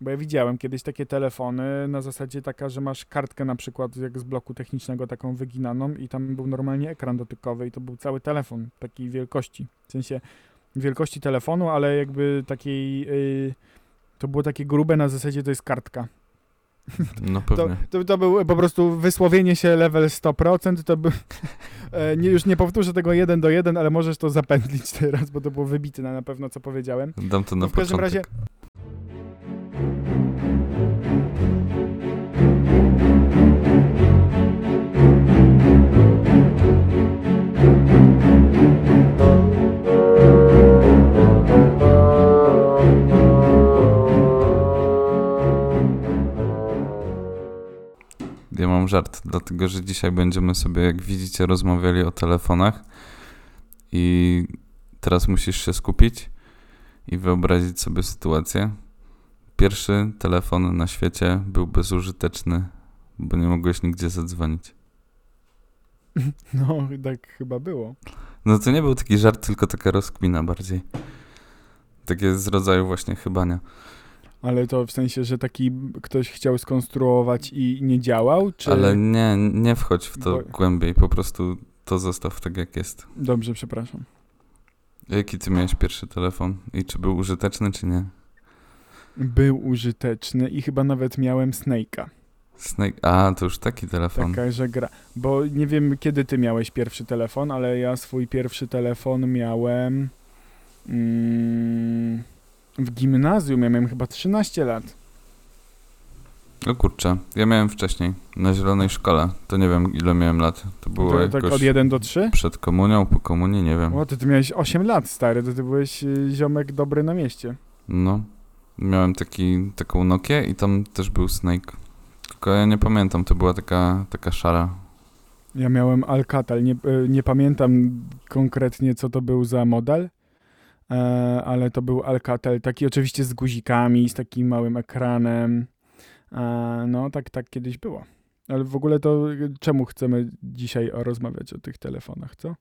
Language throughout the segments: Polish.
Bo ja widziałem kiedyś takie telefony na zasadzie taka, że masz kartkę na przykład jak z bloku technicznego taką wyginaną i tam był normalnie ekran dotykowy i to był cały telefon takiej wielkości. W sensie wielkości telefonu, ale jakby takiej... Yy, to było takie grube na zasadzie to jest kartka. No To, pewnie. to, to był po prostu wysłowienie się level 100%, to był... E, nie, już nie powtórzę tego jeden do jeden, ale możesz to zapętlić teraz, bo to było wybite na, na pewno, co powiedziałem. Dam to na No w każdym początek. razie- Ja mam żart, dlatego że dzisiaj będziemy sobie, jak widzicie, rozmawiali o telefonach i teraz musisz się skupić i wyobrazić sobie sytuację. Pierwszy telefon na świecie był bezużyteczny, bo nie mogłeś nigdzie zadzwonić. No, tak chyba było. No to nie był taki żart, tylko taka rozkmina bardziej. Takie z rodzaju właśnie chybania. Ale to w sensie, że taki ktoś chciał skonstruować i nie działał, czy... Ale nie, nie wchodź w to Bo- głębiej, po prostu to zostaw tak jak jest. Dobrze, przepraszam. Jaki ty miałeś pierwszy telefon i czy był użyteczny, czy nie? Był użyteczny i chyba nawet miałem Snake'a. Snake, a to już taki telefon. Taka, że gra. Bo nie wiem, kiedy ty miałeś pierwszy telefon, ale ja swój pierwszy telefon miałem mm, w gimnazjum. Ja miałem chyba 13 lat. O kurczę, ja miałem wcześniej, na zielonej szkole. To nie wiem ile miałem lat. To było To, jakoś tak od 1 do 3? przed komunią, po komunii, nie wiem. O, to ty miałeś 8 lat, stary. To ty byłeś y, ziomek dobry na mieście. No, miałem taki, taką Nokię i tam też był Snake. Tylko ja nie pamiętam, to była taka, taka szara. Ja miałem Alcatel. Nie, y, nie pamiętam konkretnie, co to był za model, ale to był Alcatel. Taki oczywiście z guzikami, z takim małym ekranem. E, no, tak, tak kiedyś było. Ale w ogóle to y, czemu chcemy dzisiaj rozmawiać o tych telefonach, co?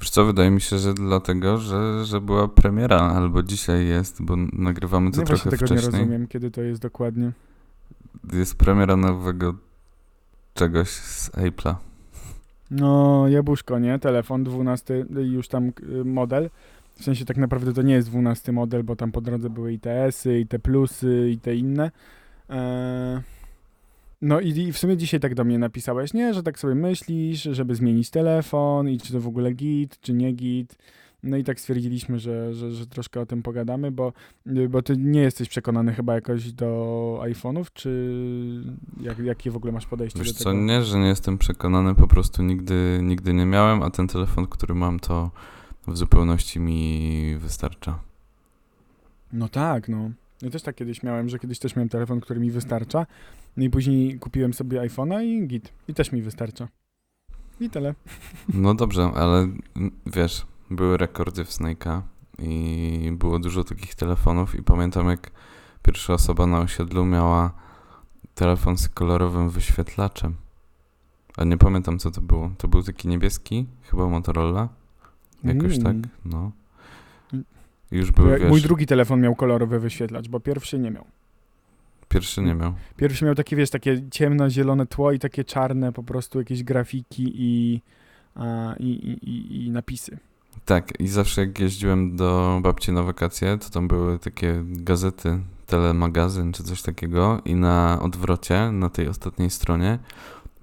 Wiesz co, wydaje mi się, że dlatego, że, że była premiera, albo dzisiaj jest, bo nagrywamy to ja trochę tego nie wcześniej. rozumiem, kiedy to jest dokładnie. Jest premiera nowego czegoś z Apple'a. No, jabłuszko, nie? Telefon 12, już tam y, model. W sensie tak naprawdę to nie jest 12 model, bo tam po drodze były i te S-y, i te plusy, i te inne. Eee, no i, w sumie dzisiaj tak do mnie napisałeś, nie? Że tak sobie myślisz, żeby zmienić telefon i czy to w ogóle git, czy nie git. No i tak stwierdziliśmy, że, że, że troszkę o tym pogadamy, bo, bo ty nie jesteś przekonany chyba jakoś do iPhone'ów, czy jak, jakie w ogóle masz podejście Wiesz do co, tego? nie, że nie jestem przekonany, po prostu nigdy, nigdy nie miałem, a ten telefon, który mam, to w zupełności mi wystarcza. No tak, no. Ja też tak kiedyś miałem, że kiedyś też miałem telefon, który mi wystarcza. No i później kupiłem sobie iPhone'a i git. I też mi wystarcza. I tyle. No dobrze, ale mm, wiesz, były rekordy w Snake'a i było dużo takich telefonów i pamiętam jak pierwsza osoba na osiedlu miała telefon z kolorowym wyświetlaczem. A nie pamiętam co to było. To był taki niebieski, chyba Motorola. Jakoś Mm. tak, no. Mm. Już były, wiesz, Mój drugi telefon miał kolorowy wyświetlacz, bo pierwszy nie miał. pierwszy nie miał. Pierwszy miał takie, wiesz, takie ciemno-zielone tło i takie czarne po prostu jakieś grafiki i, a, i, i, i napisy. Tak, i zawsze jak jeździłem do babci na wakacje, to tam były takie gazety, telemagazyn czy coś takiego i na odwrocie, na tej ostatniej stronie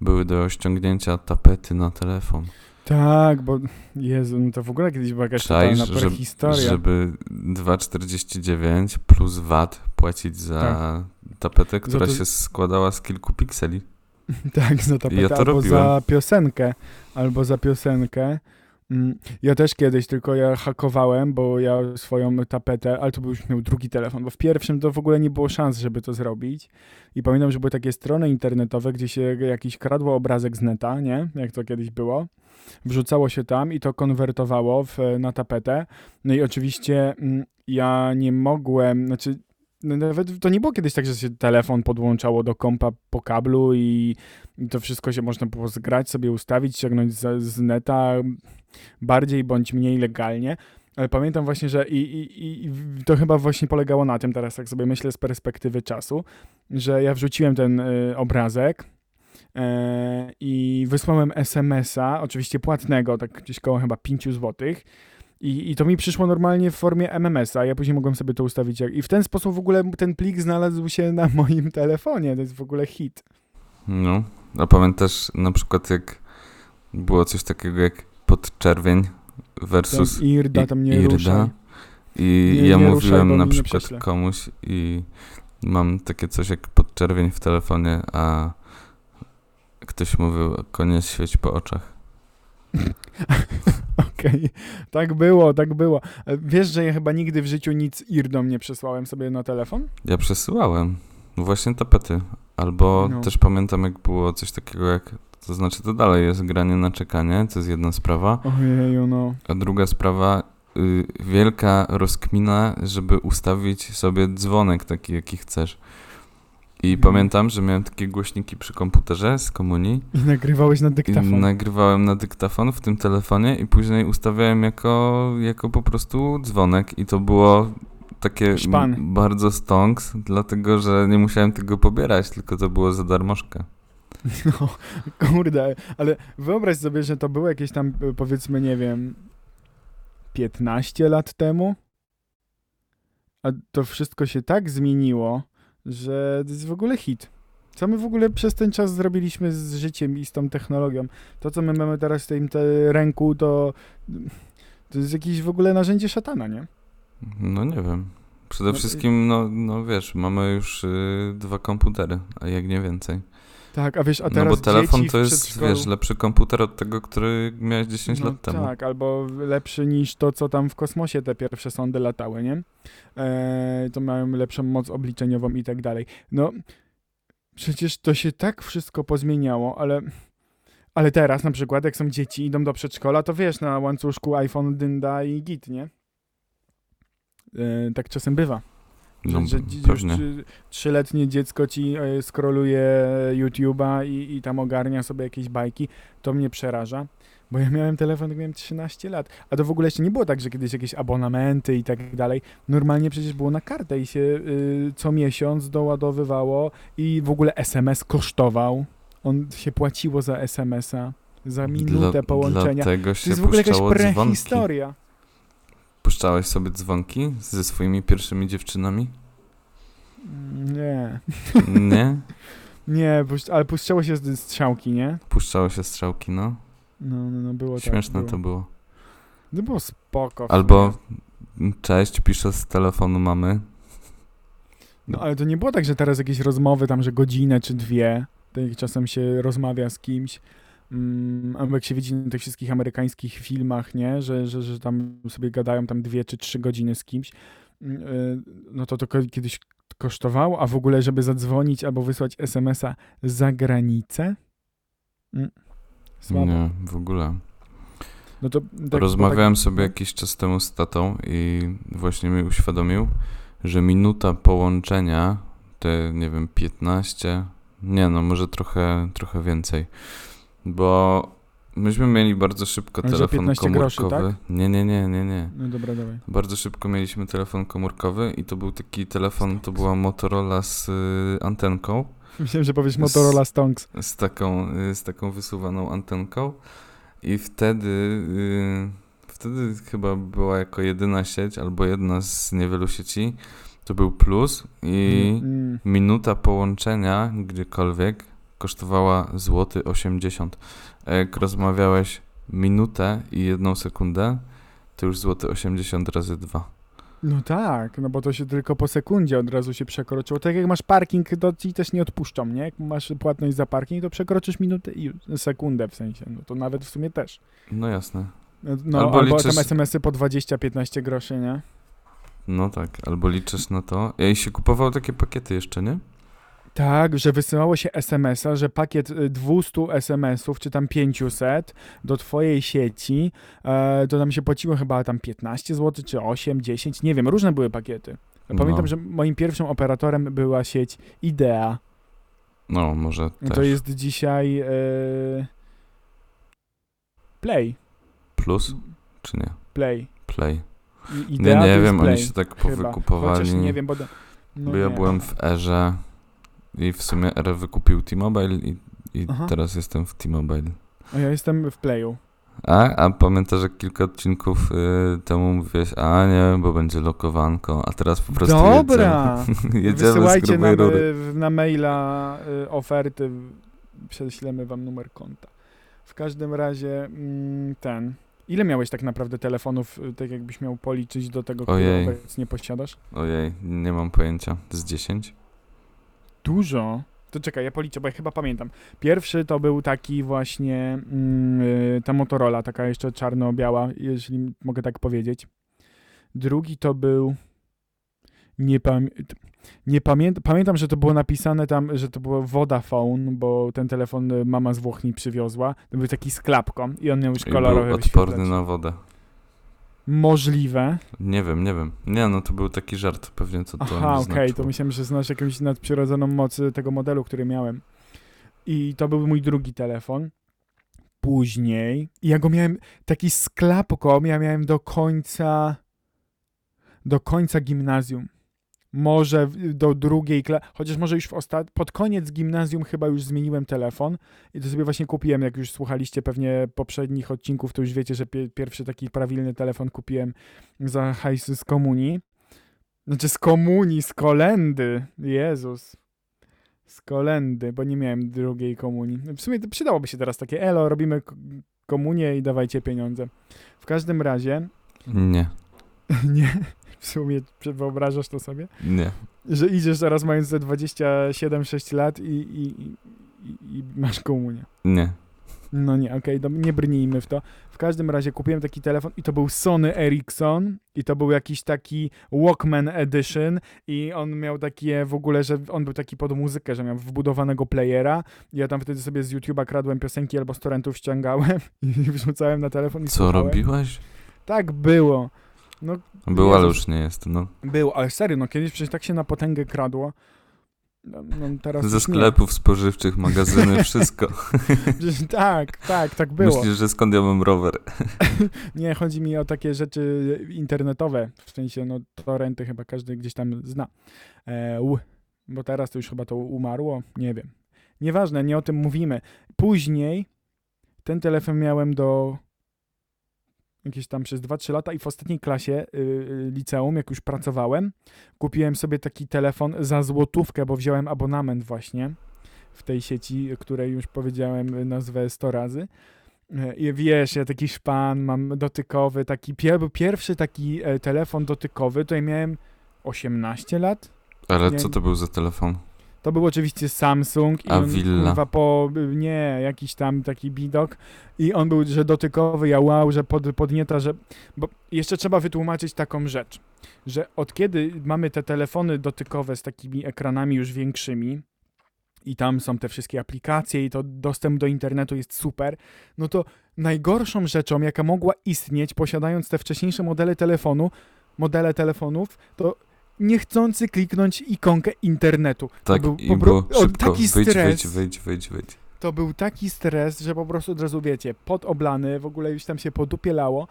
były do ściągnięcia tapety na telefon. Tak, bo Jezu, no to w ogóle kiedyś była jakaś Czaisz, totalna prehistoria. Żeby 2,49 plus VAT płacić za Tak. tapetę, która to- się składała z kilku pikseli. Tak, za tapetę, Ja to albo robiłem. za piosenkę, albo za piosenkę. Mm, Ja też kiedyś, tylko ja hakowałem, bo ja swoją tapetę, ale to był już miał drugi telefon, bo w pierwszym to w ogóle nie było szans, żeby to zrobić. I pamiętam, że były takie strony internetowe, gdzie się jakiś kradło obrazek z neta, nie? Jak to kiedyś było. Wrzucało się tam i to konwertowało w, na tapetę. No i oczywiście mm, ja nie mogłem, znaczy no nawet to nie było kiedyś tak, że się telefon podłączało do kompa po kablu i, to wszystko się można było zgrać, sobie ustawić, ściągnąć z, z neta bardziej bądź mniej legalnie, Ale pamiętam właśnie, że i, i, i- to chyba właśnie polegało na tym teraz, jak sobie myślę z perspektywy czasu, że ja wrzuciłem ten y, obrazek e, i wysłałem SMS-a, oczywiście płatnego, tak gdzieś koło chyba 5 złotych. I, I to mi przyszło normalnie w formie MMS-a, ja później mogłem sobie to ustawić. I w ten sposób w ogóle ten plik znalazł się na moim telefonie, to jest w ogóle hit. No, a pamiętasz na przykład jak było coś takiego jak podczerwień versus Ten Irda tam nie Irda. ruszaj. i Nie- ja nie ruszaj, mówiłem bo na przykład komuś i mam takie coś jak podczerwień w telefonie, a ktoś mówił koniec świeć po oczach. Okej, tak było, tak było. Wiesz, że ja chyba nigdy w życiu nic Irdą nie przesłałem sobie na telefon? Ja przesyłałem właśnie tapety. Albo No. też pamiętam jak było coś takiego jak, to znaczy to dalej jest granie na czekanie, to jest jedna sprawa, Ojeju, no. a druga sprawa y, wielka rozkmina, żeby ustawić sobie dzwonek taki jaki chcesz. I Mhm. pamiętam, że miałem takie głośniki przy komputerze z komunii I nagrywałeś na i dyktafon. nagrywałem na dyktafon w tym telefonie i później ustawiałem jako, jako po prostu dzwonek i to było takie Szpan. bardzo stonks, dlatego że nie musiałem tego pobierać, tylko to było za darmożkę. No, kurde, ale wyobraź sobie, że to było jakieś tam, e, powiedzmy, nie wiem, 15 lat temu, a to wszystko się tak zmieniło, że to jest w ogóle hit. Co my w ogóle przez ten czas zrobiliśmy z życiem i z tą technologią? To, co my mamy teraz w tym te ręku, to, to jest jakieś w ogóle narzędzie szatana, nie? No nie wiem. Przede No i- wszystkim, no, no wiesz, mamy już y, dwa komputery, a jak nie więcej. Tak, a wiesz, a No teraz bo telefon to jest, wiesz, lepszy komputer od tego, który miałeś 10 no, lat temu. Tak, albo lepszy niż to, co tam w kosmosie te pierwsze sondy latały, nie? E, to mają lepszą moc obliczeniową i tak dalej. No, przecież to się tak wszystko pozmieniało, ale... Ale teraz na przykład, jak są dzieci, idą do przedszkola, to wiesz, na łańcuszku iPhone, dynda i git, nie? E, tak czasem bywa. No, że, już trzyletnie dziecko ci e, skroluje YouTube'a i, i tam ogarnia sobie jakieś bajki, to mnie przeraża. Bo ja miałem telefon, jak miałem 13 lat. A to w ogóle jeszcze nie było tak, że kiedyś jakieś abonamenty i tak dalej. Normalnie przecież było na kartę i się y, co miesiąc doładowywało i w ogóle SMS kosztował. On się płaciło za SMS-a, za minutę Dla- połączenia. Dlatego To jest w ogóle jakaś puszczało dzwonki. Puszczałeś sobie dzwonki ze swoimi pierwszymi dziewczynami? Nie. Nie? Nie, ale puszczało się z strzałki, nie? Puszczało się strzałki, no. No, no, no było Śmieszne tak. to było. było. No było spoko. Albo cześć, piszę z telefonu mamy. No ale to nie było tak, że teraz jakieś rozmowy tam, że godzinę czy dwie, tak jak czasem się rozmawia z kimś, mm, jak się widzi na tych wszystkich amerykańskich filmach, nie, że, że, że tam sobie gadają tam dwie czy trzy godziny z kimś, mm, y, no to to kiedyś kosztowało, a w ogóle, żeby zadzwonić albo wysłać SMS-a za granicę? Mm, Słabo. Nie, w ogóle. No to, tak, Rozmawiałem tak, sobie jakiś czas temu z tatą i właśnie mi uświadomił, że minuta połączenia, te nie wiem, 15, nie no, może trochę, trochę więcej, bo myśmy mieli bardzo szybko Ale telefon 15 groszy, komórkowy. Nie, nie, nie, nie, nie. No dobra, dawaj. Bardzo szybko mieliśmy telefon komórkowy i to był taki telefon, to była Motorola z y, antenką, Myślałem, że powiesz Motorola Stonks. z taką, y, z taką wysuwaną antenką i wtedy, y, wtedy chyba była jako jedyna sieć albo jedna z niewielu sieci, to był plus i Mm. minuta połączenia gdziekolwiek kosztowała złoty 80. A jak rozmawiałeś minutę i jedną sekundę, to już złoty 80 razy dwa. No tak, no bo to się tylko po sekundzie od razu się przekroczyło. Tak jak masz parking, to ci też nie odpuszczą, nie? Jak masz płatność za parking, to przekroczysz minutę i sekundę w sensie, no to nawet w sumie też. No jasne. No, no Albo albo, liczysz- tam SMS-y po 20-15 groszy, nie? No tak, albo liczysz na to. Ja i się kupował takie pakiety jeszcze, nie? Tak, że wysyłało się SMS-a, że pakiet y, 200 SMS-ów, czy tam 500 do twojej sieci, e, to tam się płaciło chyba tam 15 zł, czy 8, 10, nie wiem, różne były pakiety. Pamiętam, No. że moim pierwszym operatorem była sieć Idea. No, może też. To jest dzisiaj e, Play. Plus, czy nie? Play. Play. I, Nie, Idea nie to wiem, jest oni Play, się tak powykupowali. Chociaż nie wiem, bo... do- No bo ja nie. byłem w erze i w sumie erę wykupił T-Mobile i, i Aha. teraz jestem w T-Mobile. A ja jestem w Playu. A, a pamiętasz, że kilka odcinków y, temu mówiłeś, a nie, bo będzie lokowanko, a teraz po prostu Dobra! jedziemy, jedziemy z Wysyłajcie grubej nam rury. y, na maila y, oferty, prześlemy wam numer konta. W każdym razie mm, ten... Ile miałeś tak naprawdę telefonów, y, tak jakbyś miał policzyć do tego, który Ojej. obecnie posiadasz? Ojej, nie mam pojęcia. Z 10? Dużo. To czekaj, ja policzę, bo ja chyba pamiętam. Pierwszy to był taki właśnie mm, y, ta Motorola, taka jeszcze czarno-biała, jeśli mogę tak powiedzieć. Drugi to był. Nie, pamię nie pamiętam. Pamiętam, że to było napisane tam, że to było Vodafone, bo ten telefon mama z Włoch mi przywiozła. To był taki z klapką i on miał już I kolorowy był odporny na wodę. Możliwe. Nie wiem, nie wiem. Nie, no to był taki żart pewnie, co to Aha, okej, znaczyło. to myślałem, że znasz jakąś nadprzyrodzoną moc tego modelu, który miałem. I to był mój drugi telefon. Później, i ja go miałem taki z klapką, ja miałem do końca, do końca gimnazjum. Może do drugiej klasy, chociaż może już w ostat... pod koniec gimnazjum chyba już zmieniłem telefon i to sobie właśnie kupiłem, jak już słuchaliście pewnie poprzednich odcinków, to już wiecie, że pie pierwszy taki prawilny telefon kupiłem za hajs z komunii. Znaczy z komunii, z kolendy. Jezus. Z kolendy, bo nie miałem drugiej komunii. W sumie to przydałoby się teraz takie elo, robimy komunię i dawajcie pieniądze. W każdym razie, Nie, nie, w sumie czy wyobrażasz to sobie? nie. Że idziesz zaraz mając ze 27-6 lat i, i, i, i, masz komunię. Nie. No nie, okej, okay, nie brnijmy w to. W każdym razie kupiłem taki telefon i to był Sony Ericsson i to był jakiś taki Walkman Edition i on miał takie w ogóle, że on był taki pod muzykę, że miał wbudowanego playera. Ja tam wtedy sobie z YouTube'a kradłem piosenki albo z torrentów ściągałem i wrzucałem na telefon i Co słuchałem. robiłeś? Tak było. No Był, ale już nie jest, no. było, ale serio, no kiedyś przecież tak się na potęgę kradło. No, no Ze nie. sklepów spożywczych, magazyny, wszystko. Tak, tak, tak było. Myślisz, że skąd ja mam rower? Nie, chodzi mi o takie rzeczy internetowe, w sensie, no, torrenty chyba każdy gdzieś tam zna. E, u, bo teraz to już chyba to umarło, nie wiem. Nieważne, nie o tym mówimy. Później ten telefon miałem do jakieś tam przez 2-3 lata i w ostatniej klasie y, y, liceum, jak już pracowałem, kupiłem sobie taki telefon za złotówkę, bo wziąłem abonament właśnie w tej sieci, której już powiedziałem y, nazwę 100 razy. E, I wiesz, ja taki szpan mam dotykowy, taki pier pierwszy taki e, telefon dotykowy, to ja miałem 18 lat. Ale Nie. co to był za telefon? To był oczywiście Samsung i A on, Villa? kurwa po, nie, jakiś tam taki bidok i on był, że dotykowy, ja wow, że pod, podnieta, że, bo jeszcze trzeba wytłumaczyć taką rzecz, że od kiedy mamy te telefony dotykowe z takimi ekranami już większymi i tam są te wszystkie aplikacje i to dostęp do internetu jest super, no to najgorszą rzeczą, jaka mogła istnieć, posiadając te wcześniejsze modele telefonu, modele telefonów, to niechcący kliknąć ikonkę internetu. Tak, był i było o, szybko, taki stres. wyjdź, wyjdź, wyjdź, wyjdź. To był taki stres, że po prostu od razu wiecie, pot oblany, w ogóle już tam się podupielało,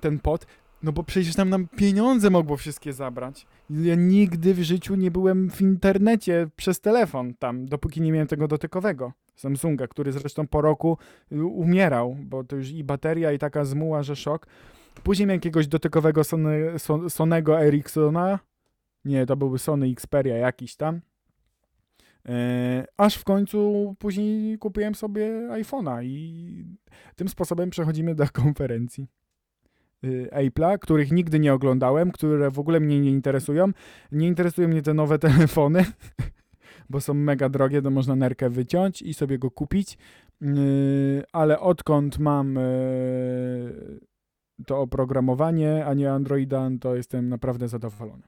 ten pot, no bo przecież tam nam pieniądze mogło wszystkie zabrać. Ja nigdy w życiu nie byłem w internecie przez telefon tam, dopóki nie miałem tego dotykowego Samsunga, który zresztą po roku y, umierał, bo to już i bateria i taka zmuła, że szok. Później miałem jakiegoś dotykowego Sony, Son, Sonego Ericssona, nie, to byłby Sony Xperia jakiś tam. E, aż w końcu później kupiłem sobie iPhone'a i tym sposobem przechodzimy do konferencji y, Apple'a, których nigdy nie oglądałem, które w ogóle mnie nie interesują. Nie interesują mnie te nowe telefony, bo są mega drogie, to można nerkę wyciąć i sobie go kupić. Yy, ale odkąd mam to oprogramowanie, a nie Androida, to jestem naprawdę zadowolony.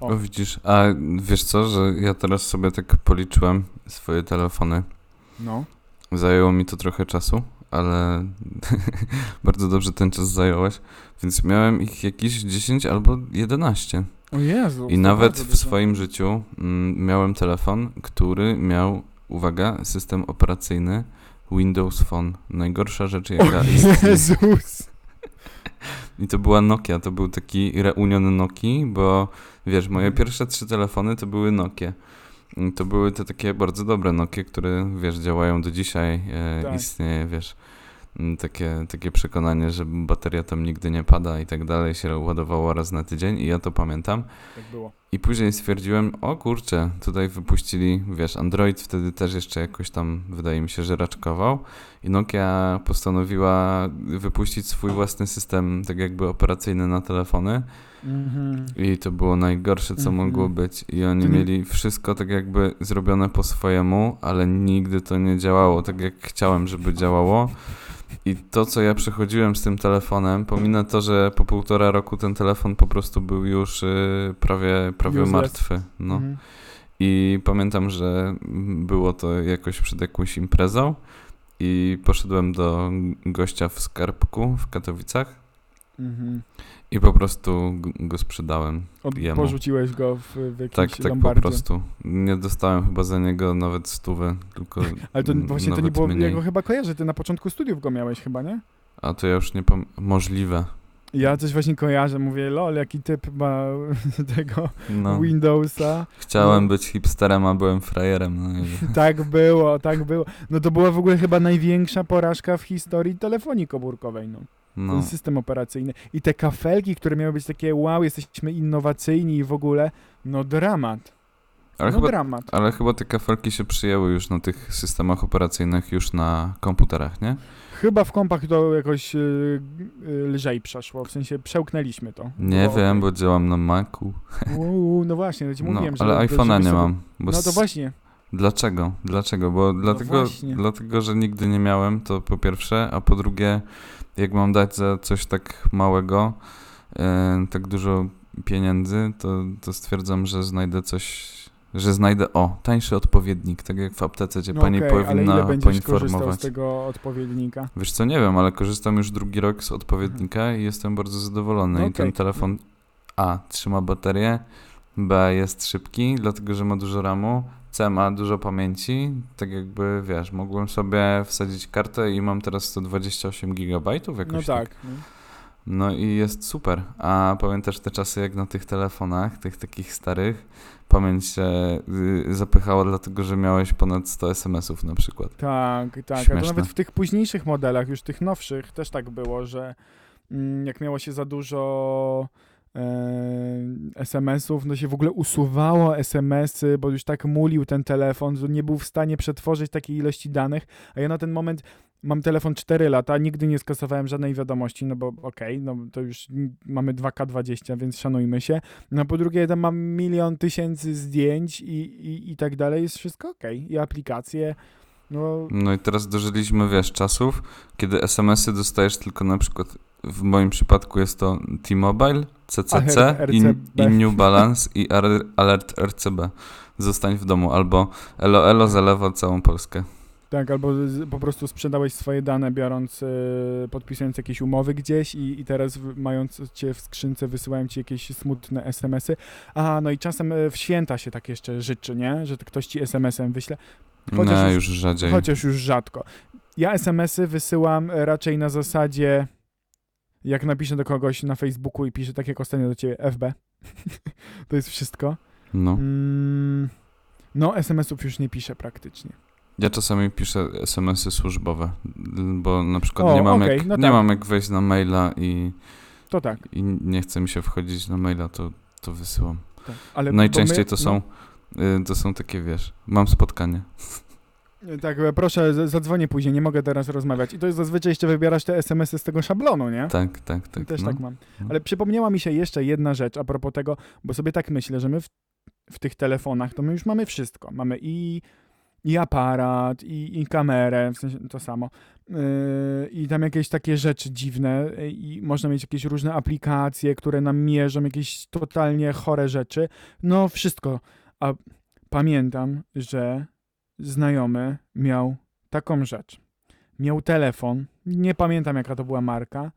O. Widzisz, a wiesz co, że ja teraz sobie tak policzyłem swoje telefony. No. Zajęło mi to trochę czasu, ale bardzo dobrze ten czas zająłeś, więc miałem ich jakieś 10 albo 11. O Jezu. I nawet w swoim życiu mm, miałem telefon, który miał, uwaga, system operacyjny Windows Phone. Najgorsza rzecz, jaka O. Jezus. I to była Nokia, to był taki reunion Nokii, bo wiesz, moje Mhm. pierwsze trzy telefony to były Nokie. To były te takie bardzo dobre Nokie, które wiesz, działają do dzisiaj. E, Tak. Istnieje, wiesz, takie, takie przekonanie, że bateria tam nigdy nie pada i tak dalej, się ładowało raz na tydzień i ja to pamiętam. Tak było. I później stwierdziłem, o kurczę, tutaj wypuścili, wiesz, Android wtedy też jeszcze jakoś tam, wydaje mi się, że raczkował. I Nokia postanowiła wypuścić swój własny system, tak jakby operacyjny na telefony. Mhm. I to było najgorsze, co Mhm. mogło być. I oni nie- mieli wszystko tak jakby zrobione po swojemu, ale nigdy to nie działało tak, jak chciałem, żeby działało. I to, co ja przechodziłem z tym telefonem, pomimo to, że po półtora roku ten telefon po prostu był już y, prawie, prawie Useless. martwy. No. Mhm. I pamiętam, że było to jakoś przed jakąś imprezą i poszedłem do gościa w skarbku w Katowicach Mhm. i po prostu go sprzedałem. Od, Jemu. porzuciłeś go w, w jakimś Tak, tak po lombardzie. prostu. Nie dostałem chyba za niego nawet stówy, tylko Ale to właśnie to nie było, mniej. ja go chyba kojarzę, ty na początku studiów go miałeś chyba, nie? A to ja już nie. Możliwe. Ja coś właśnie kojarzę, mówię, lol, jaki typ ma tego No. Windowsa. Chciałem no. być hipsterem, a byłem frajerem. No i... Tak było, tak było. No to była w ogóle chyba największa porażka w historii telefonii komórkowej, no. No. Ten system operacyjny. I te kafelki, które miały być takie, wow, jesteśmy innowacyjni i w ogóle, no dramat. Ale, no chyba, dramat. ale chyba te kafelki się przyjęły już na tych systemach operacyjnych, już na komputerach, nie? Chyba w kompach to jakoś y, y, lżej przeszło, w sensie przełknęliśmy to. Nie Było wiem, bo działam na Macu. No właśnie, to ci No, mówiłem, że... ale iPhone'a nie mam. Bo No to właśnie. Dlaczego? Dlaczego? Bo dlatego, właśnie. dlatego, że nigdy nie miałem, to po pierwsze, a po drugie, jak mam dać za coś tak małego, e, tak dużo pieniędzy, to, to stwierdzam, że znajdę coś, że znajdę, o, tańszy odpowiednik, tak jak w aptece cię No pani ale ile powinna będziesz korzystał poinformować. z tego odpowiednika? Wiesz co, nie wiem, ale korzystam już drugi rok z odpowiednika i jestem bardzo zadowolony. No I ten telefon A trzyma baterię, B jest szybki, dlatego że ma dużo RAMu, C ma dużo pamięci. Tak jakby wiesz, mogłem sobie wsadzić kartę i mam teraz 128 GB jakoś No tak. no. No i jest super. A pamiętasz te czasy, jak na tych telefonach, tych takich starych, pamięć się y, zapychała, dlatego że miałeś ponad 100 SMS-ów na przykład. Tak, tak. A to Śmieszne. nawet w tych późniejszych modelach, już tych nowszych, też tak było, że mm, jak miało się za dużo SMS-ów, no się w ogóle usuwało SMS-y, bo już tak mulił ten telefon, że nie był w stanie przetworzyć takiej ilości danych, a ja na ten moment mam telefon 4 lata, nigdy nie skasowałem żadnej wiadomości, no bo okej, no to już mamy 2K20, więc szanujmy się. No po drugie, tam mam milion tysięcy zdjęć i, i, i tak dalej, jest wszystko okej. I aplikacje, no No i teraz dożyliśmy, wiesz, czasów, kiedy SMS-y dostajesz tylko na przykład, w moim przypadku jest to T-Mobile, CCC i, i New Balance i Alert RCB. Zostań w domu, albo Elo Elo zalewa całą Polskę. Tak, albo z, po prostu sprzedałeś swoje dane, biorąc, e, podpisując jakieś umowy gdzieś i, i teraz w, mając cię w skrzynce wysyłają ci jakieś smutne SMS-y. A, no i czasem e, w święta się tak jeszcze życzy, nie? Że to ktoś ci SMS-em wyśle, Chociaż Nie, już- rzadziej. chociaż już rzadko. Ja SMS-y wysyłam e, raczej na zasadzie, jak napiszę do kogoś na Facebooku i piszę tak jak ostatnio do ciebie, FB. to jest wszystko. No. Mm, no, SMS-ów już nie piszę praktycznie. Ja czasami piszę SMS-y służbowe, bo na przykład O, nie, mam okej, jak, no nie tak. mam jak wejść na maila i, To tak. i nie chce mi się wchodzić na maila, to, to wysyłam. tak. Ale Najczęściej my- to no, są, y, to są takie, wiesz, mam spotkanie. Tak, e, proszę, zadzwonię później, nie mogę teraz rozmawiać. I to jest zazwyczaj jeszcze wybierasz te SMS-y z tego szablonu, nie? Tak, tak, tak. Też no. tak mam. No. Ale przypomniała mi się jeszcze jedna rzecz a propos tego, bo sobie tak myślę, że my w, w tych telefonach to my już mamy wszystko. Mamy i, i aparat, i, i kamerę, w sensie to samo. Yy, I tam jakieś takie rzeczy dziwne, yy, i można mieć jakieś różne aplikacje, które nam mierzą, jakieś totalnie chore rzeczy. No, wszystko. A pamiętam, że znajomy miał taką rzecz. Miał telefon, nie pamiętam jaka to była marka,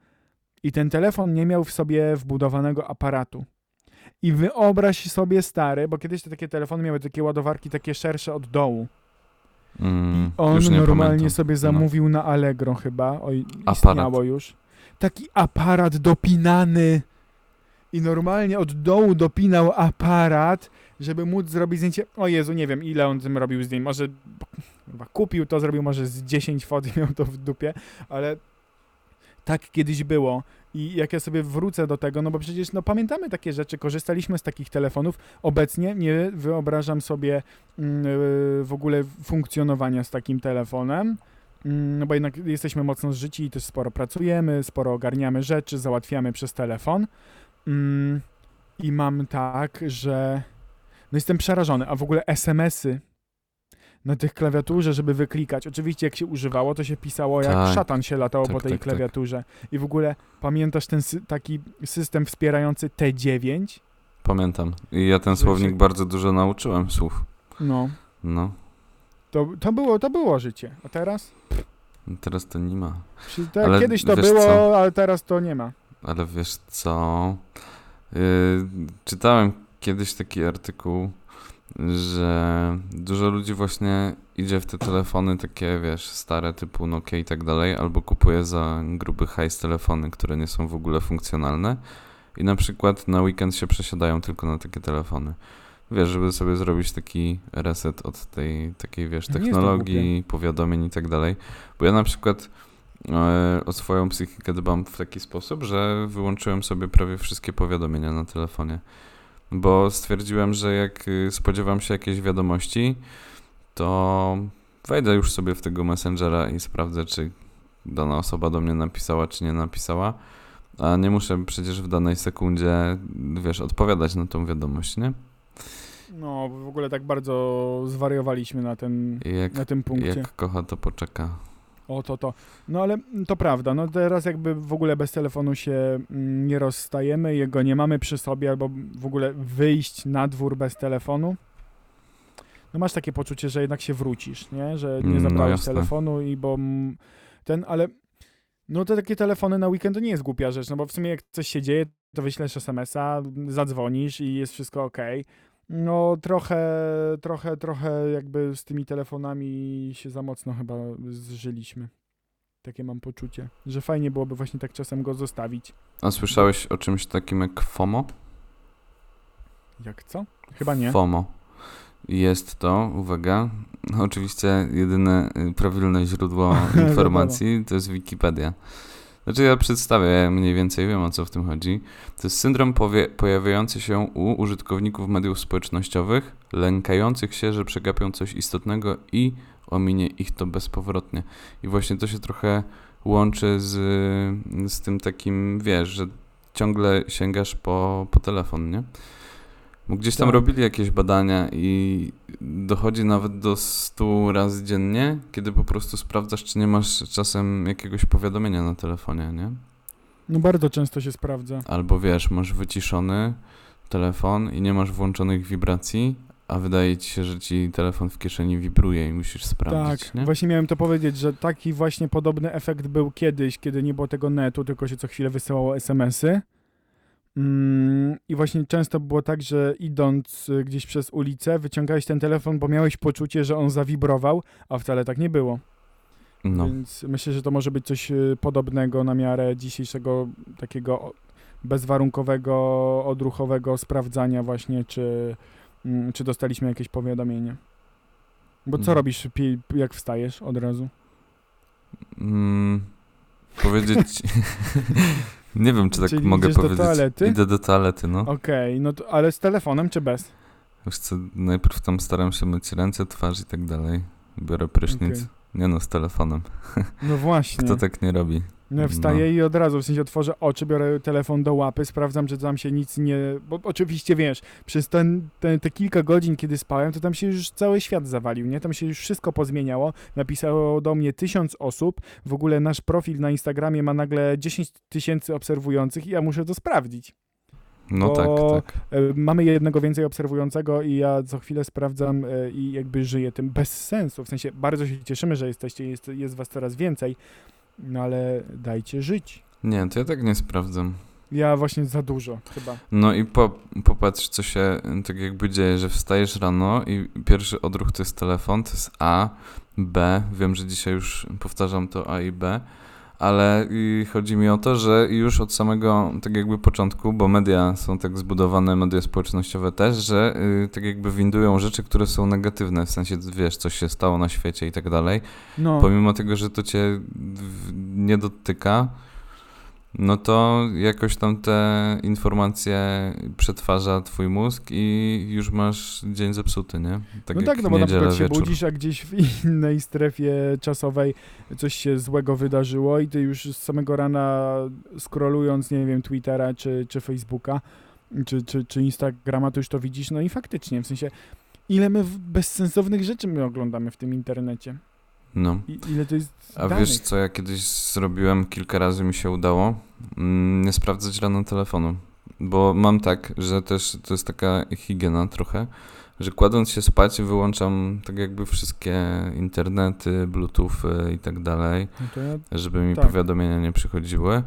i ten telefon nie miał w sobie wbudowanego aparatu. I wyobraź sobie stary, bo kiedyś te takie telefony miały takie ładowarki takie szersze od dołu. Mm, On już nie normalnie pamiętam. sobie No. zamówił na Allegro chyba, oj, Aparat. istniało już. taki aparat dopinany i normalnie od dołu dopinał aparat, żeby móc zrobić zdjęcie. O Jezu, nie wiem ile on tym robił zdjęć. Może kupił to, zrobił może z 10 fot i miał to w dupie, ale tak kiedyś było. I jak ja sobie wrócę do tego, no bo przecież no, pamiętamy takie rzeczy, korzystaliśmy z takich telefonów. Obecnie nie wyobrażam sobie yy, w ogóle funkcjonowania z takim telefonem. Mm, No bo jednak jesteśmy mocno zżyci i też sporo pracujemy, sporo ogarniamy rzeczy, załatwiamy przez telefon. Mm, I mam tak, że no jestem przerażony, a w ogóle SMS-y na tych klawiaturze, żeby wyklikać. Oczywiście jak się używało, to się pisało jak Tak. szatan się latało Tak, po tej tak, tak. klawiaturze. I w ogóle pamiętasz ten sy- taki system wspierający T9? Pamiętam. I ja ten słownik bardzo dużo nauczyłem słów. No, No. to, to, było, to było życie. A teraz? Teraz to nie ma. Te, Ale kiedyś to było, co? ale teraz to nie ma. Ale wiesz co? Yy, czytałem kiedyś taki artykuł, że dużo ludzi właśnie idzie w te telefony takie, wiesz, stare typu Nokia i tak dalej, albo kupuje za gruby hajs telefony, które nie są w ogóle funkcjonalne i na przykład na weekend się przesiadają tylko na takie telefony. Wiesz, żeby sobie zrobić taki reset od tej takiej, wiesz, technologii, powiadomień i tak dalej. Bo ja na przykład e, o swoją psychikę dbam w taki sposób, że wyłączyłem sobie prawie wszystkie powiadomienia na telefonie. Bo stwierdziłem, że jak y, spodziewam się jakiejś wiadomości, to wejdę już sobie w tego Messengera i sprawdzę, czy dana osoba do mnie napisała, czy nie napisała. A nie muszę przecież w danej sekundzie, wiesz, odpowiadać na tą wiadomość, nie? No, w ogóle tak bardzo zwariowaliśmy na, ten, jak, na tym punkcie. jak kocha, to poczeka. O, to, to. No ale to prawda, no teraz jakby w ogóle bez telefonu się mm, nie rozstajemy, jego nie mamy przy sobie, albo w ogóle wyjść na dwór bez telefonu. No masz takie poczucie, że jednak się wrócisz, nie? Że nie Mm, no zabrałeś telefonu i bo mm, ten, ale no te takie telefony na weekend to nie jest głupia rzecz, no bo w sumie jak coś się dzieje, to wyślesz SMS-a, zadzwonisz i jest wszystko ok. No trochę, trochę, trochę jakby z tymi telefonami się za mocno chyba zżyliśmy. Takie mam poczucie, że fajnie byłoby właśnie tak czasem go zostawić. A słyszałeś o czymś takim jak FOMO? Jak co? Chyba nie. FOMO. Jest to, uwaga, no oczywiście jedyne y, prawilne źródło informacji to jest Wikipedia. Znaczy ja przedstawię, mniej więcej wiem o co w tym chodzi. To jest syndrom pojawiający się u użytkowników mediów społecznościowych, lękających się, że przegapią coś istotnego i ominie ich to bezpowrotnie. I właśnie to się trochę łączy z, z tym takim, wiesz, że ciągle sięgasz po, po telefon, nie? Bo gdzieś tam Tak. robili jakieś badania i dochodzi nawet do 100 razy dziennie, kiedy po prostu sprawdzasz, czy nie masz czasem jakiegoś powiadomienia na telefonie, nie? No bardzo często się sprawdza. Albo wiesz, masz wyciszony telefon i nie masz włączonych wibracji, a wydaje ci się, że ci telefon w kieszeni wibruje i musisz sprawdzić, Tak, nie? właśnie miałem to powiedzieć, że taki właśnie podobny efekt był kiedyś, kiedy nie było tego netu, tylko się co chwilę wysyłało SMS-y. Mm, I właśnie często było tak, że idąc y, gdzieś przez ulicę, wyciągałeś ten telefon, bo miałeś poczucie, że on zawibrował, a wcale tak nie było. No, Więc myślę, że to może być coś y, podobnego na miarę dzisiejszego takiego bezwarunkowego, odruchowego sprawdzania właśnie, czy, mm, czy dostaliśmy jakieś powiadomienie. Bo co Mhm. robisz, jak wstajesz od razu? mm, powiedzieć... nie wiem, czy tak Czyli mogę idziesz do powiedzieć. toalety? Idę do toalety, no. Okej, no to, ale z telefonem czy bez? Wiesz co, najpierw tam staram się myć ręce, twarz i tak dalej. Biorę prysznic. Okej. Nie no, z telefonem. No właśnie. Kto tak nie robi? No wstaję i od razu, w sensie otworzę oczy, biorę telefon do łapy, sprawdzam, czy tam się nic nie... Bo oczywiście, wiesz, przez ten, ten, te kilka godzin, kiedy spałem, to tam się już cały świat zawalił, nie? Tam się już wszystko pozmieniało. Napisało do mnie tysiąc osób. W ogóle nasz profil na Instagramie ma nagle 10 tysięcy obserwujących i ja muszę to sprawdzić. No tak, tak. E, Mamy jednego więcej obserwującego i ja co chwilę sprawdzam e, i jakby żyję tym bez sensu. W sensie bardzo się cieszymy, że jesteście, jest, jest was coraz więcej, no ale dajcie żyć. Nie, to ja tak nie sprawdzam. Ja właśnie za dużo chyba. No i po, popatrz, co się tak jakby dzieje, że wstajesz rano i pierwszy odruch to jest telefon, to jest A, B, wiem, że dzisiaj już powtarzam to A i B, Ale i chodzi mi o to, że już od samego tak jakby początku, bo media są tak zbudowane, media społecznościowe też, że y, tak jakby windują rzeczy, które są negatywne, w sensie wiesz, coś się stało na świecie i tak dalej. No, Pomimo tego, że to cię nie dotyka, no to jakoś tam te informacje przetwarza twój mózg i już masz dzień zepsuty, nie? Tak no tak, no bo na przykład się wieczór. budzisz, a gdzieś w innej strefie czasowej coś się złego wydarzyło i ty już z samego rana scrollując, nie wiem, Twittera czy, czy Facebooka, czy, czy, czy Instagrama, to już to widzisz, no i faktycznie, w sensie ile my bezsensownych rzeczy my oglądamy w tym internecie. No. I, ile to jest A danych. wiesz co, ja kiedyś zrobiłem, kilka razy mi się udało, mm, nie sprawdzać rano telefonu. Bo mam tak, że też to jest taka higiena trochę, że kładąc się spać wyłączam tak jakby wszystkie internety, bluetoothy i tak dalej, No ja, żeby mi Tak. powiadomienia nie przychodziły.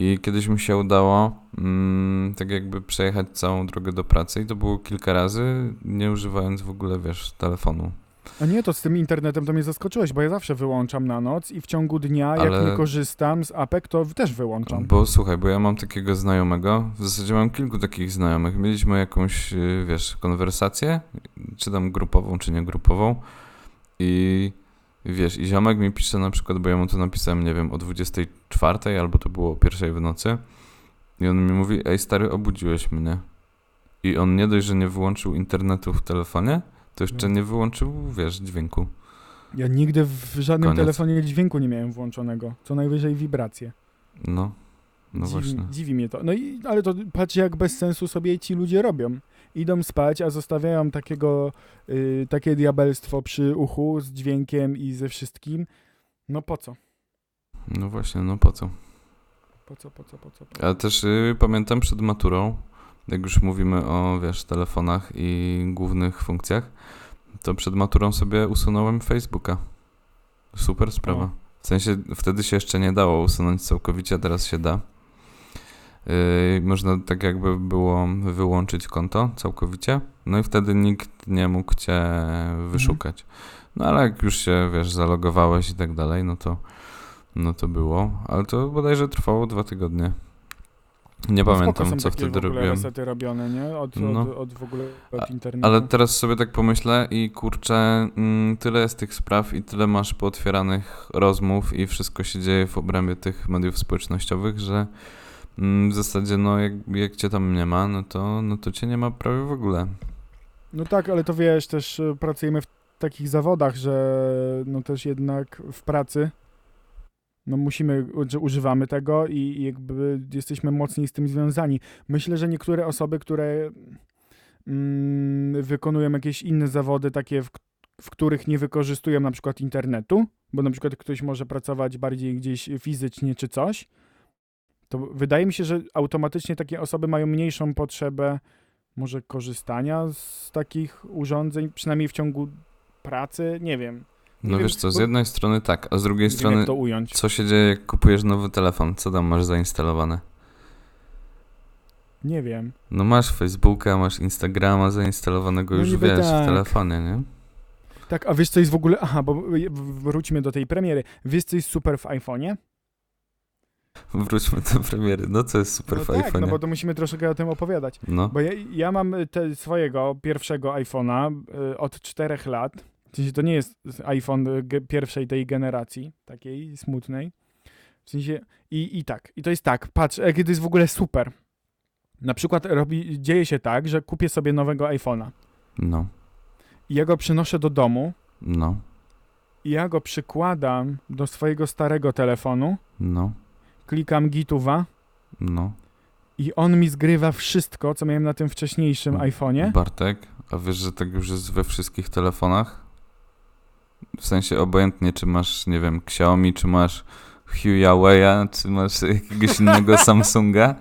I kiedyś mi się udało mm, tak jakby przejechać całą drogę do pracy i to było kilka razy, nie używając w ogóle, wiesz, telefonu. A nie, to z tym internetem to mnie zaskoczyłeś, bo ja zawsze wyłączam na noc i w ciągu dnia, jak Ale- nie korzystam z apek, to też wyłączam. Bo słuchaj, bo ja mam takiego znajomego, w zasadzie mam kilku takich znajomych. Mieliśmy jakąś, y, wiesz, konwersację, czy tam grupową, czy nie grupową. I wiesz, i ziomek mi pisze na przykład, bo ja mu to napisałem, nie wiem, o 24 albo to było o pierwszej w nocy. I on mi mówi, ej stary, obudziłeś mnie. I on nie dość, że nie wyłączył internetu w telefonie, to jeszcze No. nie wyłączył, wiesz, dźwięku. Ja nigdy w żadnym Koniec. telefonie dźwięku nie miałem włączonego. Co najwyżej wibracje. No, no dziwi, właśnie. dziwi mnie to. No i, ale to patrz jak bez sensu sobie ci ludzie robią. Idą spać, a zostawiają takiego, y, takie diabelstwo przy uchu z dźwiękiem i ze wszystkim. No po co? No właśnie, no po co? Po co, po co, po co? Po co? Ale też y, pamiętam przed maturą, jak już mówimy o, wiesz, telefonach i głównych funkcjach, to przed maturą sobie usunąłem Facebooka. Super sprawa. W sensie wtedy się jeszcze nie dało usunąć całkowicie, teraz się da. Yy, można tak jakby było wyłączyć konto całkowicie, no i wtedy nikt nie mógł cię wyszukać. No ale jak już się, wiesz, zalogowałeś i tak dalej, no to, no to było. Ale to bodajże trwało dwa tygodnie. Nie No pamiętam, co wtedy robiłem. resety robione, nie? Od, No. od, od w ogóle od internetu. Ale teraz sobie tak pomyślę i kurczę, mm, tyle jest tych spraw i tyle masz pootwieranych rozmów i wszystko się dzieje w obrębie tych mediów społecznościowych, że mm, w zasadzie no jak, jak cię tam nie ma, no to, no to cię nie ma prawie w ogóle. No tak, ale to wiesz, też y, pracujemy w takich zawodach, że no też jednak w pracy no musimy, że używamy tego i, jakby jesteśmy mocniej z tym związani. Myślę, że niektóre osoby, które mm, wykonują jakieś inne zawody, takie w, w których nie wykorzystują na przykład internetu, bo na przykład ktoś może pracować bardziej gdzieś fizycznie czy coś, to wydaje mi się, że automatycznie takie osoby mają mniejszą potrzebę może korzystania z takich urządzeń, przynajmniej w ciągu pracy, nie wiem. No wiem, wiesz co, z jednej strony tak, a z drugiej wiem, strony ująć. co się dzieje jak kupujesz nowy telefon? Co tam masz zainstalowane? Nie wiem. No masz Facebooka, masz Instagrama zainstalowanego No już wiesz tak. w telefonie, nie? Tak, a wiesz co jest w ogóle, aha, bo wróćmy do tej premiery. Wiesz co jest super w iPhone'ie? Wróćmy do premiery. No co jest super no w tak, iPhone'ie? no bo to musimy troszkę o tym opowiadać. No. Bo ja, ja mam swojego pierwszego iPhone'a y, od czterech lat. W sensie to nie jest iPhone y, pierwszej tej generacji, takiej smutnej. W sensie i, i tak, i to jest tak, patrz, jakie to jest w ogóle super. Na przykład robi, dzieje się tak, że kupię sobie nowego iPhone'a No. i ja go przynoszę do domu No. i ja go przykładam do swojego starego telefonu, No. klikam gituwa No. i on mi zgrywa wszystko, co miałem na tym wcześniejszym Mm. iPhone'ie. Bartek, a wiesz, że tak już jest we wszystkich telefonach? W sensie obojętnie, czy masz, nie wiem, Xiaomi, czy masz Huawei'a, czy masz jakiegoś innego Samsunga,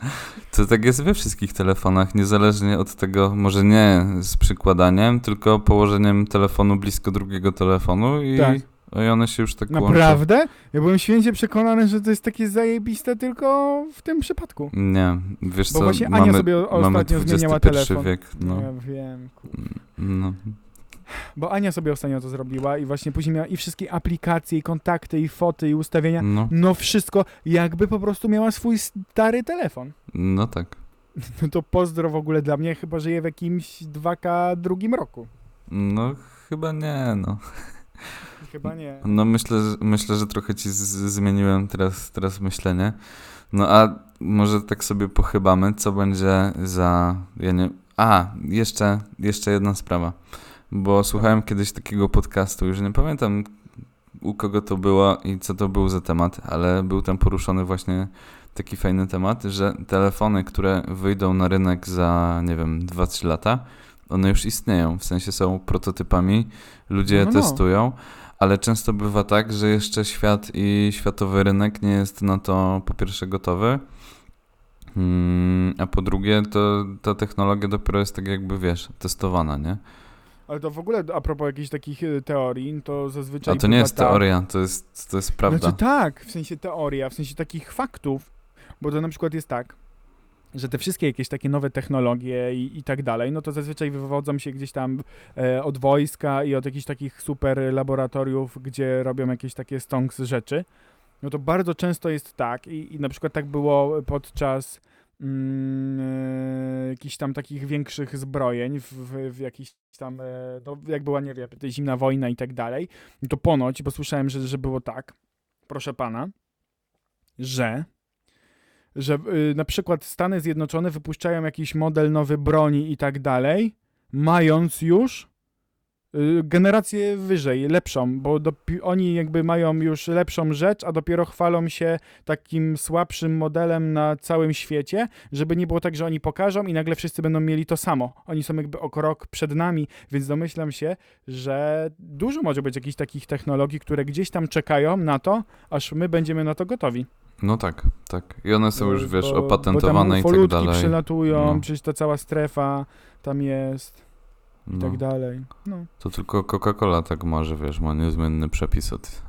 to tak jest we wszystkich telefonach, niezależnie od tego, może nie z przykładaniem, tylko położeniem telefonu blisko drugiego telefonu i, Tak. i one się już tak łączą. Naprawdę? Ja byłem święcie przekonany, że to jest takie zajebiste tylko w tym przypadku. Nie, wiesz Bo co, właśnie Ania mamy, sobie o- mamy ostatnio zmieniała telefon. wiek, no, Ja wiem. ku- no. Bo Ania sobie ostatnio to zrobiła i właśnie później miała i wszystkie aplikacje, i kontakty, i foty, i ustawienia. No, No wszystko, jakby po prostu miała swój stary telefon. no tak. No to pozdro w ogóle dla mnie, chyba żyję w jakimś 2K drugim roku. No, chyba nie, no. Chyba nie. No myślę, że, myślę, że trochę ci zmieniłem teraz, teraz myślenie. No a może tak sobie pochybamy, co będzie za, ja nie, a, jeszcze, jeszcze jedna sprawa, bo słuchałem kiedyś takiego podcastu, już nie pamiętam u kogo to było i co to był za temat, ale był tam poruszony właśnie taki fajny temat, że telefony, które wyjdą na rynek za, nie wiem, 2-3 lata, one już istnieją, w sensie są prototypami, ludzie je No, no. testują, ale często bywa tak, że jeszcze świat i światowy rynek nie jest na to po pierwsze gotowy, mm, a po drugie to ta technologia dopiero jest tak jakby, wiesz, testowana, nie? Ale to w ogóle a propos jakichś takich y, teorii, to zazwyczaj. A to nie jest tak- teoria, to jest, to jest prawda. Znaczy tak, w sensie teoria, w sensie takich faktów, bo to na przykład jest tak, że te wszystkie jakieś takie nowe technologie i, i tak dalej, no to zazwyczaj wywodzą się gdzieś tam e, od wojska i od jakichś takich super laboratoriów, gdzie robią jakieś takie stonks rzeczy. No to bardzo często jest tak i, i na przykład tak było podczas mm, e, jakichś tam takich większych zbrojeń w, w, w jakichś tam, e, no jak była, nie wiem, zimna wojna i tak dalej, no to ponoć, bo słyszałem, że, że było tak, proszę pana, że, że y, na przykład Stany Zjednoczone wypuszczają jakiś model nowy broni i tak dalej, mając już generację wyżej, lepszą, bo oni jakby mają już lepszą rzecz, a dopiero chwalą się takim słabszym modelem na całym świecie, żeby nie było tak, że oni pokażą i nagle wszyscy będą mieli to samo. Oni są jakby o krok przed nami, więc domyślam się, że dużo może być jakichś takich technologii, które gdzieś tam czekają na to, aż my będziemy na to gotowi. No tak, tak. I one są już, wiesz, Bo- opatentowane bo i tak dalej. przylatują, No. przecież ta cała strefa tam jest i No. tak dalej. No. To tylko Coca-Cola tak może, wiesz, ma niezmienny przepis od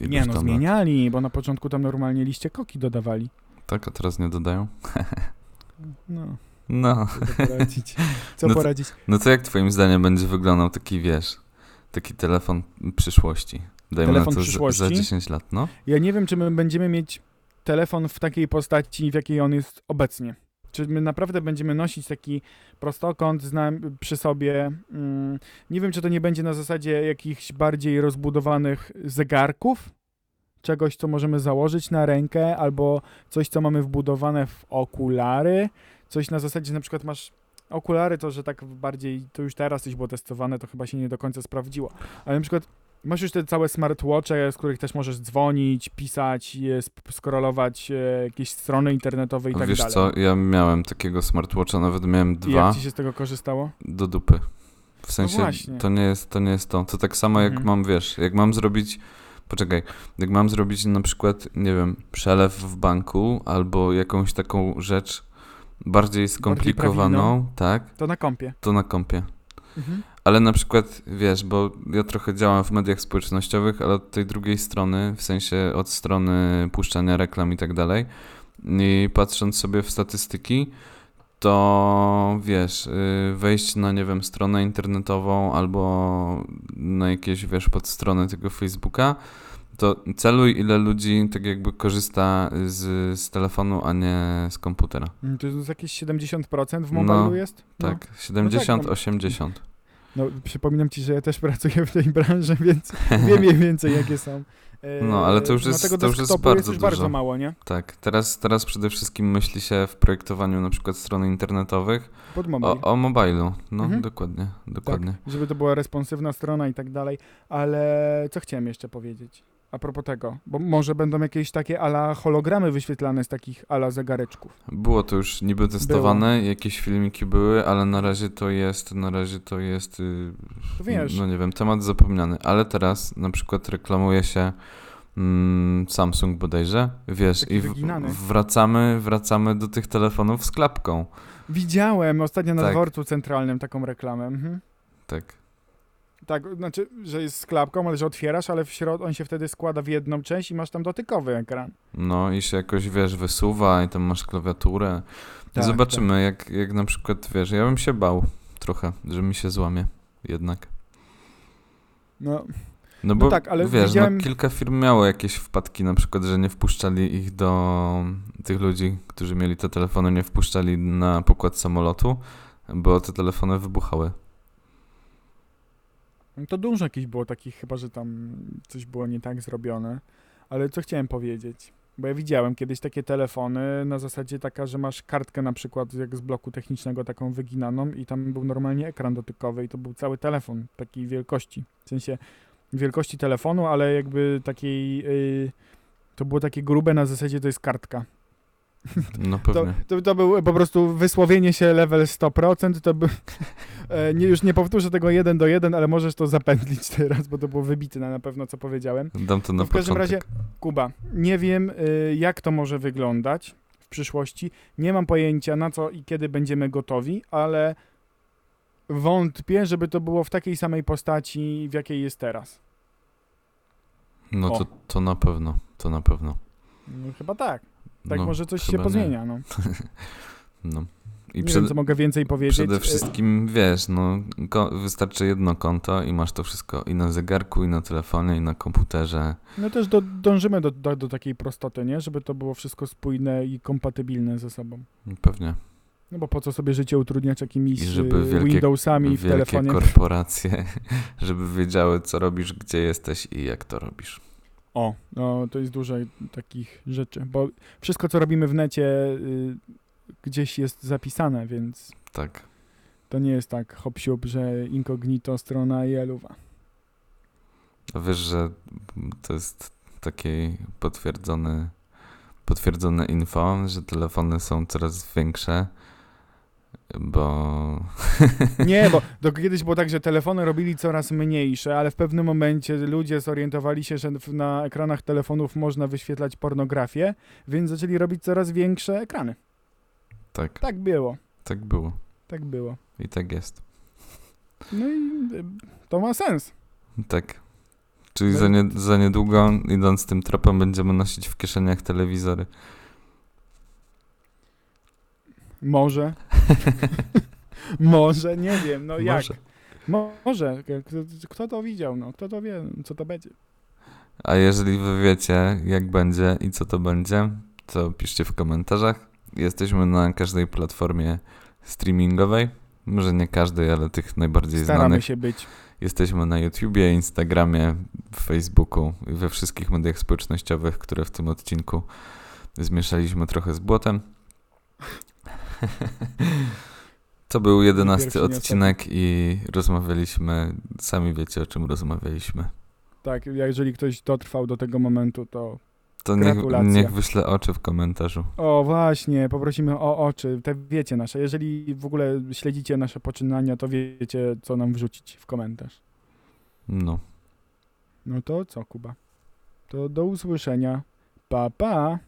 Nie no, tam lat. zmieniali, bo na początku tam normalnie liście koki dodawali. Tak, a teraz nie dodają? No, No. co poradzić? Co No to- poradzić? No to jak twoim zdaniem będzie wyglądał taki, wiesz, taki telefon przyszłości? Dajmy Telefon na to przyszłości? za 10 lat, no? Ja nie wiem, czy my będziemy mieć telefon w takiej postaci, w jakiej on jest obecnie. Czy my naprawdę będziemy nosić taki prostokąt przy sobie? Mm, nie wiem, czy to nie będzie na zasadzie jakichś bardziej rozbudowanych zegarków, czegoś, co możemy założyć na rękę, albo coś, co mamy wbudowane w okulary, coś na zasadzie, na przykład masz okulary, to że tak bardziej, to już teraz coś było testowane, to chyba się nie do końca sprawdziło, ale na przykład Masz już te całe smartwatche, z których też możesz dzwonić, pisać, scrollować e, jakieś strony internetowe i tak Wiesz dalej. co, ja miałem takiego smartwatcha, nawet miałem I dwa jak ci się z tego korzystało? do dupy. W sensie, właśnie. to nie jest to. Nie jest to. to tak samo jak Mhm. mam, wiesz, jak mam zrobić, poczekaj, jak mam zrobić na przykład, nie wiem, przelew w banku albo jakąś taką rzecz bardziej skomplikowaną, tak, To na kompie. to na kompie. Mhm. Ale na przykład, wiesz, bo ja trochę działam w mediach społecznościowych, ale od tej drugiej strony, w sensie od strony puszczania reklam i tak dalej, i patrząc sobie w statystyki, to wiesz, y, wejść na, nie wiem, stronę internetową albo na jakieś, wiesz, podstronę tego Facebooka, to celuj, ile ludzi tak jakby korzysta z, z telefonu, a nie z komputera. Mm, To jest jakieś 70% w No, mobilu jest? No. Tak, 70, no. 80. No, przypominam ci, że ja też pracuję w tej branży, więc wiem mniej więcej jakie są. E, No, ale to już na jest- to już jest bardzo bardzo dużo. mało, nie? Tak, teraz, teraz przede wszystkim myśli się w projektowaniu na przykład stron internetowych mobile. o, o mobilu. No, Mhm. dokładnie, dokładnie. Tak, żeby to była responsywna strona i tak dalej. Ale co chciałem jeszcze powiedzieć? A propos tego, bo może będą jakieś takie ala hologramy wyświetlane z takich ala zegareczków. Było to już niby testowane, jakieś filmiki były, ale na razie to jest, na razie to jest, To wiesz. no nie wiem, temat zapomniany. Ale teraz na przykład reklamuje się mm, Samsung bodajże, wiesz, Taki i w, wracamy, wracamy do tych telefonów z klapką. Widziałem ostatnio na Tak. dworcu centralnym taką reklamę. Mhm. Tak. Tak, znaczy, że jest z klapką, ale że otwierasz, ale w środku on się wtedy składa w jedną część i masz tam dotykowy ekran. No i się jakoś, wiesz, wysuwa i tam masz klawiaturę. Tak, Zobaczymy, Jak, jak na przykład, wiesz, ja bym się bał trochę, że mi się złamie jednak. No, No bo tak, ale wiesz, widziałem- no, kilka firm miało jakieś wpadki, na przykład, że nie wpuszczali ich do tych ludzi, którzy mieli te telefony, nie wpuszczali na pokład samolotu, bo te telefony wybuchały. To dużo jakichś było takich, chyba że tam coś było nie tak zrobione. Ale co chciałem powiedzieć? Bo ja widziałem kiedyś takie telefony na zasadzie taka, że masz kartkę na przykład jak z bloku technicznego taką wyginaną i tam był normalnie ekran dotykowy i to był cały telefon takiej wielkości. W sensie wielkości telefonu, ale jakby takiej... Yy, to było takie grube na zasadzie to jest kartka. No To, pewnie. to, to był po prostu wysłowienie się level 100%, to by, e, nie, już nie powtórzę tego jeden do jeden, ale możesz to zapętlić teraz, bo to było wybitne na pewno, co powiedziałem. Dam to na w każdym początek. razie, Kuba, nie wiem y, jak to może wyglądać w przyszłości, nie mam pojęcia na co i kiedy będziemy gotowi, ale wątpię, żeby to było w takiej samej postaci, w jakiej jest teraz. No O. to, to na pewno, to na pewno. No, chyba tak. Tak no, może coś się nie. pozmienia. No. No. I nie przede, wiem, co mogę więcej powiedzieć. przede Y, wszystkim, wiesz, no, wystarczy jedno konto i masz to wszystko i na zegarku, i na telefonie, i na komputerze. No też do, dążymy do, do, do takiej prostoty, nie? Żeby to było wszystko spójne i kompatybilne ze sobą. Pewnie. No bo po co sobie życie utrudniać jakimiś I żeby y, wielkie- Windowsami w telefonie? korporacje, żeby wiedziały, co robisz, gdzie jesteś i jak to robisz. O, no to jest dużo takich rzeczy, bo wszystko co robimy w necie y, gdzieś jest zapisane, więc Tak. to nie jest tak hop że incognito strona i eluwa. A wiesz, że to jest takie potwierdzone, potwierdzone info, że telefony są coraz większe, bo Nie, bo to kiedyś było tak, że telefony robili coraz mniejsze, ale w pewnym momencie ludzie zorientowali się, że na ekranach telefonów można wyświetlać pornografię, więc zaczęli robić coraz większe ekrany. tak, Tak było, tak było tak było. i tak jest. No i to ma sens. Tak. Czyli No za, nie, za niedługo, idąc tym tropem, będziemy nosić w kieszeniach telewizory. Może. Może, nie wiem, no jak. Może. Mo- Może. Kto, kto to widział, no? Kto to wie, co to będzie. A jeżeli wy wiecie, jak będzie i co to będzie, to piszcie w komentarzach. Jesteśmy na każdej platformie streamingowej. Może nie każdej, ale tych najbardziej Staramy znanych. się być. Jesteśmy na YouTubie, Instagramie, Facebooku i we wszystkich mediach społecznościowych, które w tym odcinku zmieszaliśmy trochę z błotem. To był jedenasty odcinek i rozmawialiśmy, sami wiecie o czym rozmawialiśmy. Tak, jeżeli ktoś dotrwał do tego momentu, to To niech, niech wyśle oczy w komentarzu. O, właśnie, poprosimy o oczy, te wiecie nasze. Jeżeli w ogóle śledzicie nasze poczynania, to wiecie, co nam wrzucić w komentarz. No. No to co, Kuba? To do usłyszenia. Pa, pa!